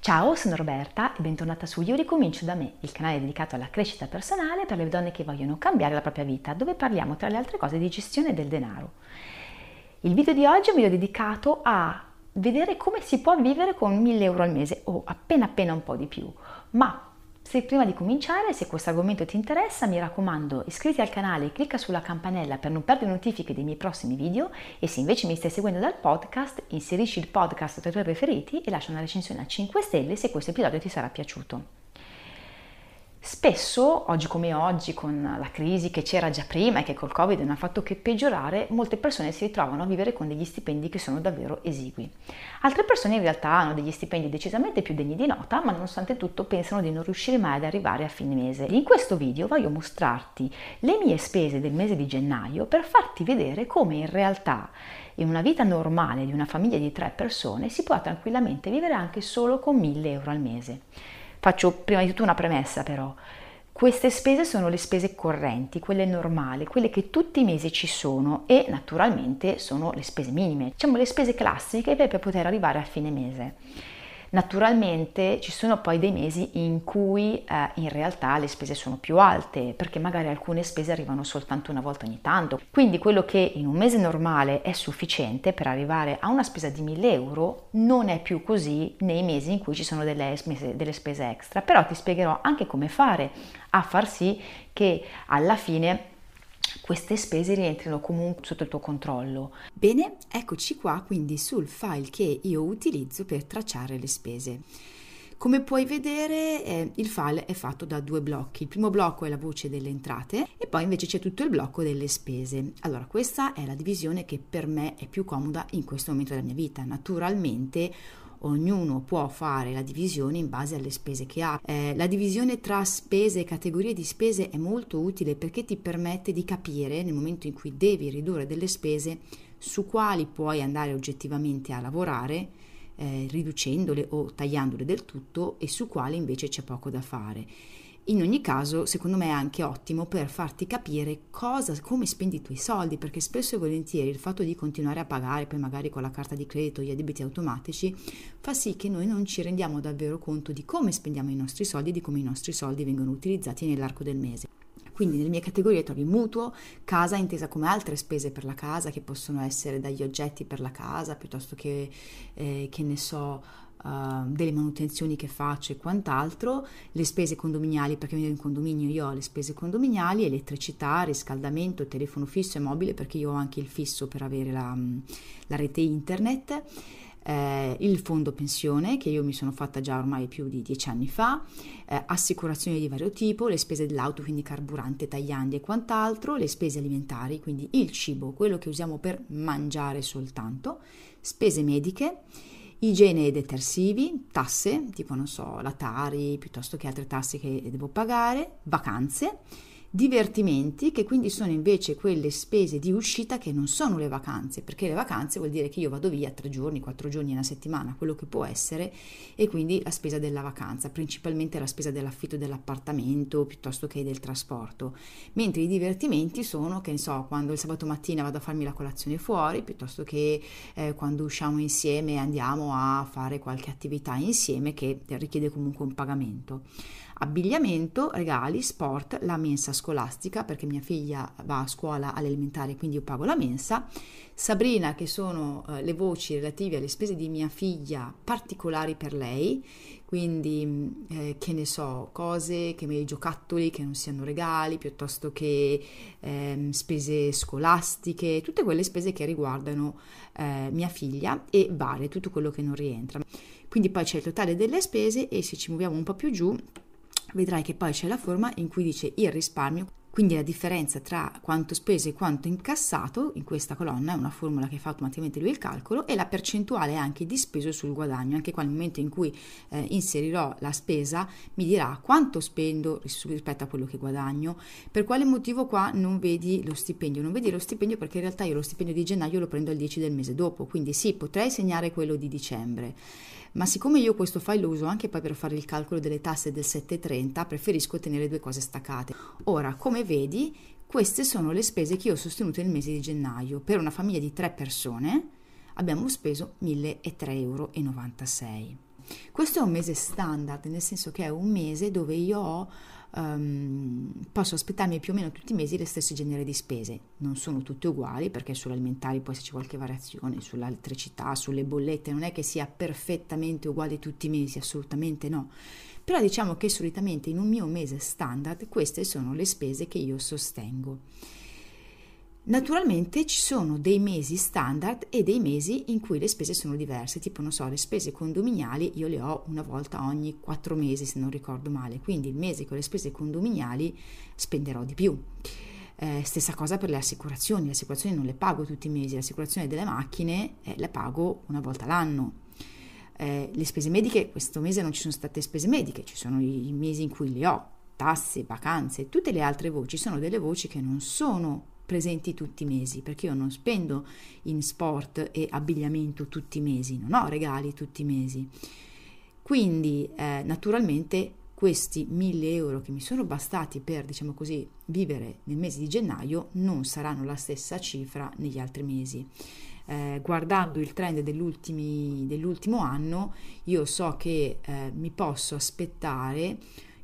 Ciao, sono Roberta e bentornata su Io ricomincio da me, il canale dedicato alla crescita personale per le donne che vogliono cambiare la propria vita, dove parliamo tra le altre cose di gestione del denaro. Il video di oggi un video dedicato a vedere come si può vivere con 1000 euro al mese o appena appena un po' di più, ma se prima di cominciare, se questo argomento ti interessa, mi raccomando, iscriviti al canale e clicca sulla campanella per non perdere notifiche dei miei prossimi video e se invece mi stai seguendo dal podcast, inserisci il podcast tra i tuoi preferiti e lascia una recensione a 5 stelle se questo episodio ti sarà piaciuto. Spesso, oggi come oggi, con la crisi che c'era già prima e che col Covid non ha fatto che peggiorare, molte persone si ritrovano a vivere con degli stipendi che sono davvero esigui. Altre persone in realtà hanno degli stipendi decisamente più degni di nota, ma nonostante tutto pensano di non riuscire mai ad arrivare a fine mese. In questo video voglio mostrarti le mie spese del mese di gennaio per farti vedere come in realtà in una vita normale di una famiglia di tre persone si può tranquillamente vivere anche solo con 1000 euro al mese. Faccio prima di tutto una premessa però. Queste spese sono le spese correnti, quelle normali, quelle che tutti i mesi ci sono e naturalmente sono le spese minime, diciamo le spese classiche per poter arrivare a fine mese. Naturalmente ci sono poi dei mesi in cui eh, in realtà le spese sono più alte, perché magari alcune spese arrivano soltanto una volta ogni tanto. Quindi quello che in un mese normale è sufficiente per arrivare a una spesa di 1000 euro non è più così nei mesi in cui ci sono delle delle spese extra. Però ti spiegherò anche come fare a far sì che alla fine queste spese rientrino comunque sotto il tuo controllo. Bene, eccoci qua quindi sul file che io utilizzo per tracciare le spese. Come puoi vedere eh, il file è fatto da due blocchi. Il primo blocco è la voce delle entrate e poi invece c'è tutto il blocco delle spese. Allora questa è la divisione che per me è più comoda in questo momento della mia vita. Naturalmente ognuno può fare la divisione in base alle spese che ha. Eh, la divisione tra spese e categorie di spese è molto utile perché ti permette di capire nel momento in cui devi ridurre delle spese su quali puoi andare oggettivamente a lavorare eh, riducendole o tagliandole del tutto e su quali invece c'è poco da fare. In ogni caso, secondo me è anche ottimo per farti capire cosa, come spendi i tuoi soldi, perché spesso e volentieri il fatto di continuare a pagare, poi magari con la carta di credito, gli debiti automatici, fa sì che noi non ci rendiamo davvero conto di come spendiamo i nostri soldi e di come i nostri soldi vengono utilizzati nell'arco del mese. Quindi nelle mie categorie trovi mutuo, casa intesa come altre spese per la casa, che possono essere dagli oggetti per la casa, piuttosto che, eh, che ne so, uh, delle manutenzioni che faccio e quant'altro, le spese condominiali, perché vivo in condominio, io ho le spese condominiali, elettricità, riscaldamento, telefono fisso e mobile, perché io ho anche il fisso per avere la, la rete internet. Eh, il fondo pensione che io mi sono fatta già ormai più di dieci anni fa, eh, assicurazioni di vario tipo, le spese dell'auto, quindi carburante, tagliandi e quant'altro, le spese alimentari, quindi il cibo, quello che usiamo per mangiare soltanto, spese mediche, igiene e detersivi, tasse, tipo non so, la Tari piuttosto che altre tasse che devo pagare, vacanze divertimenti che quindi sono invece quelle spese di uscita che non sono le vacanze, perché le vacanze vuol dire che io vado via tre giorni, quattro giorni, una settimana, quello che può essere, e quindi la spesa della vacanza, principalmente la spesa dell'affitto dell'appartamento piuttosto che del trasporto, mentre i divertimenti sono, che ne so, quando il sabato mattina vado a farmi la colazione fuori, piuttosto che eh, quando usciamo insieme e andiamo a fare qualche attività insieme che richiede comunque un pagamento abbigliamento, regali, sport, la mensa scolastica perché mia figlia va a scuola all'elementare quindi io pago la mensa, Sabrina che sono eh, le voci relative alle spese di mia figlia particolari per lei, quindi mm, eh, che ne so, cose i giocattoli che non siano regali, piuttosto che eh, spese scolastiche, tutte quelle spese che riguardano eh, mia figlia e vale tutto quello che non rientra. Quindi poi c'è il totale delle spese e se ci muoviamo un po' più giù vedrai che poi c'è la forma in cui dice il risparmio Quindi la differenza tra quanto speso e quanto incassato in questa colonna è una formula che fa automaticamente lui il calcolo e la percentuale anche di speso sul guadagno. Anche qua nel momento in cui eh, inserirò la spesa mi dirà quanto spendo rispetto a quello che guadagno. Per quale motivo qua non vedi lo stipendio? Non vedi lo stipendio perché in realtà io lo stipendio di gennaio lo prendo il 10 del mese dopo, quindi sì, potrei segnare quello di dicembre ma siccome io questo file lo uso anche poi per fare il calcolo delle tasse del 730, preferisco tenere due cose staccate. Ora, come vedi, queste sono le spese che io ho sostenuto nel mese di gennaio. Per una famiglia di tre persone abbiamo speso 1.003,96 euro. Questo è un mese standard, nel senso che è un mese dove io ho um, posso aspettarmi più o meno tutti i mesi le stesse genere di spese. Non sono tutte uguali perché sulle alimentari può esserci qualche variazione, sull'elettricità, sulle bollette, non è che sia perfettamente uguale tutti i mesi, assolutamente no. Però diciamo che solitamente in un mio mese standard queste sono le spese che io sostengo. Naturalmente ci sono dei mesi standard e dei mesi in cui le spese sono diverse, tipo non so, le spese condominiali io le ho una volta ogni quattro mesi se non ricordo male, quindi il mese con le spese condominiali spenderò di più. Eh, stessa cosa per le assicurazioni, le assicurazioni non le pago tutti i mesi, l'assicurazione delle macchine eh, le pago una volta l'anno. Eh, le spese mediche, questo mese non ci sono state spese mediche, ci sono i mesi in cui le ho, tasse, vacanze, tutte le altre voci sono delle voci che non sono presenti tutti i mesi, perché io non spendo in sport e abbigliamento tutti i mesi, non ho regali tutti i mesi. Quindi eh, naturalmente questi 1000 euro che mi sono bastati per, diciamo così, vivere nel mese di gennaio non saranno la stessa cifra negli altri mesi. Eh, guardando il trend dell'ultimo anno, io so che eh, mi posso aspettare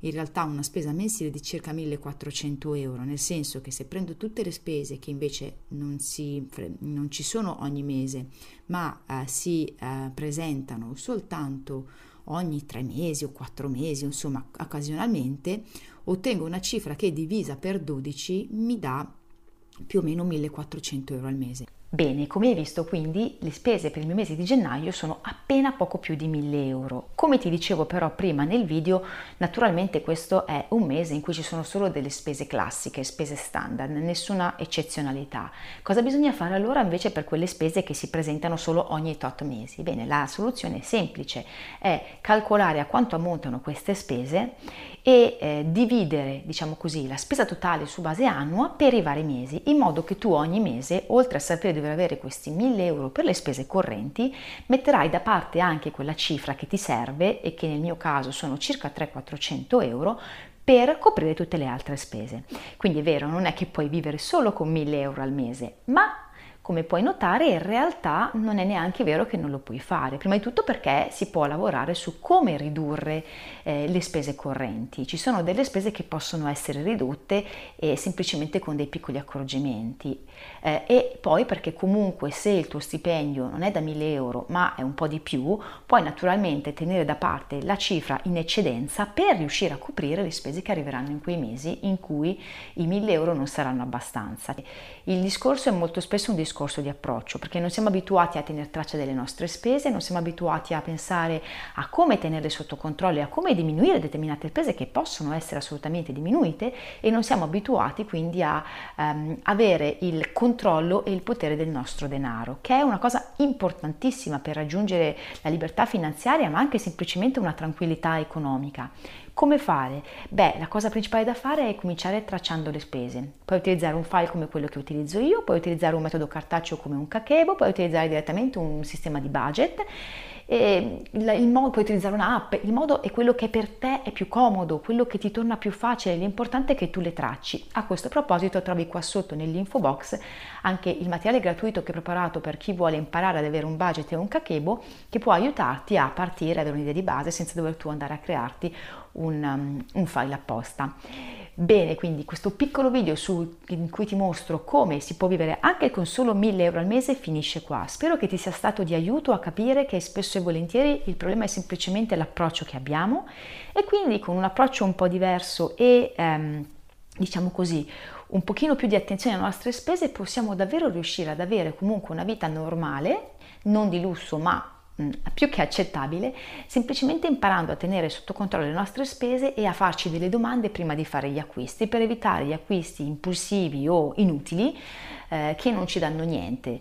in realtà una spesa mensile di circa 1400 euro, nel senso che se prendo tutte le spese che invece non, si, non ci sono ogni mese, ma eh, si eh, presentano soltanto ogni tre mesi o quattro mesi, insomma occasionalmente, ottengo una cifra che divisa per 12 mi dà più o meno 1400 euro al mese. Bene, come hai visto quindi le spese per il mio mese di gennaio sono appena poco più di 1000 euro. Come ti dicevo però prima nel video, naturalmente questo è un mese in cui ci sono solo delle spese classiche, spese standard, nessuna eccezionalità. Cosa bisogna fare allora invece per quelle spese che si presentano solo ogni tot mesi? Bene, la soluzione è semplice, è calcolare a quanto ammontano queste spese e eh, dividere, diciamo così, la spesa totale su base annua per i vari mesi, in modo che tu ogni mese, oltre a sapere dover avere questi 1000 euro per le spese correnti, metterai da parte anche quella cifra che ti serve e che nel mio caso sono circa 300-400 euro per coprire tutte le altre spese. Quindi è vero, non è che puoi vivere solo con 1000 euro al mese, ma come puoi notare in realtà non è neanche vero che non lo puoi fare, prima di tutto perché si può lavorare su come ridurre eh, le spese correnti. Ci sono delle spese che possono essere ridotte eh, semplicemente con dei piccoli accorgimenti eh, e poi perché comunque se il tuo stipendio non è da 1000 euro ma è un po' di più, puoi naturalmente tenere da parte la cifra in eccedenza per riuscire a coprire le spese che arriveranno in quei mesi in cui i 1000 euro non saranno abbastanza. Il discorso è molto spesso un discorso discorso di approccio, perché non siamo abituati a tenere traccia delle nostre spese, non siamo abituati a pensare a come tenerle sotto controllo e a come diminuire determinate spese che possono essere assolutamente diminuite e non siamo abituati quindi a um, avere il controllo e il potere del nostro denaro, che è una cosa importantissima per raggiungere la libertà finanziaria, ma anche semplicemente una tranquillità economica. Come fare? Beh, la cosa principale da fare è cominciare tracciando le spese. Puoi utilizzare un file come quello che utilizzo io, puoi utilizzare un metodo cartaceo come un Kakebo, puoi utilizzare direttamente un sistema di budget il, modo, puoi utilizzare un'app, il modo è quello che per te è più comodo, quello che ti torna più facile, l'importante è che tu le tracci. A questo proposito trovi qua sotto nell'info box anche il materiale gratuito che ho preparato per chi vuole imparare ad avere un budget e un kakebo che può aiutarti a partire, avere un'idea di base senza dover tu andare a crearti un, um, un file apposta. Bene, quindi questo piccolo video su, in cui ti mostro come si può vivere anche con solo 1000 euro al mese finisce qua. Spero che ti sia stato di aiuto a capire che spesso e volentieri il problema è semplicemente l'approccio che abbiamo e quindi con un approccio un po' diverso e ehm, diciamo così un pochino più di attenzione alle nostre spese possiamo davvero riuscire ad avere comunque una vita normale, non di lusso ma più che accettabile, semplicemente imparando a tenere sotto controllo le nostre spese e a farci delle domande prima di fare gli acquisti per evitare gli acquisti impulsivi o inutili eh, che non ci danno niente.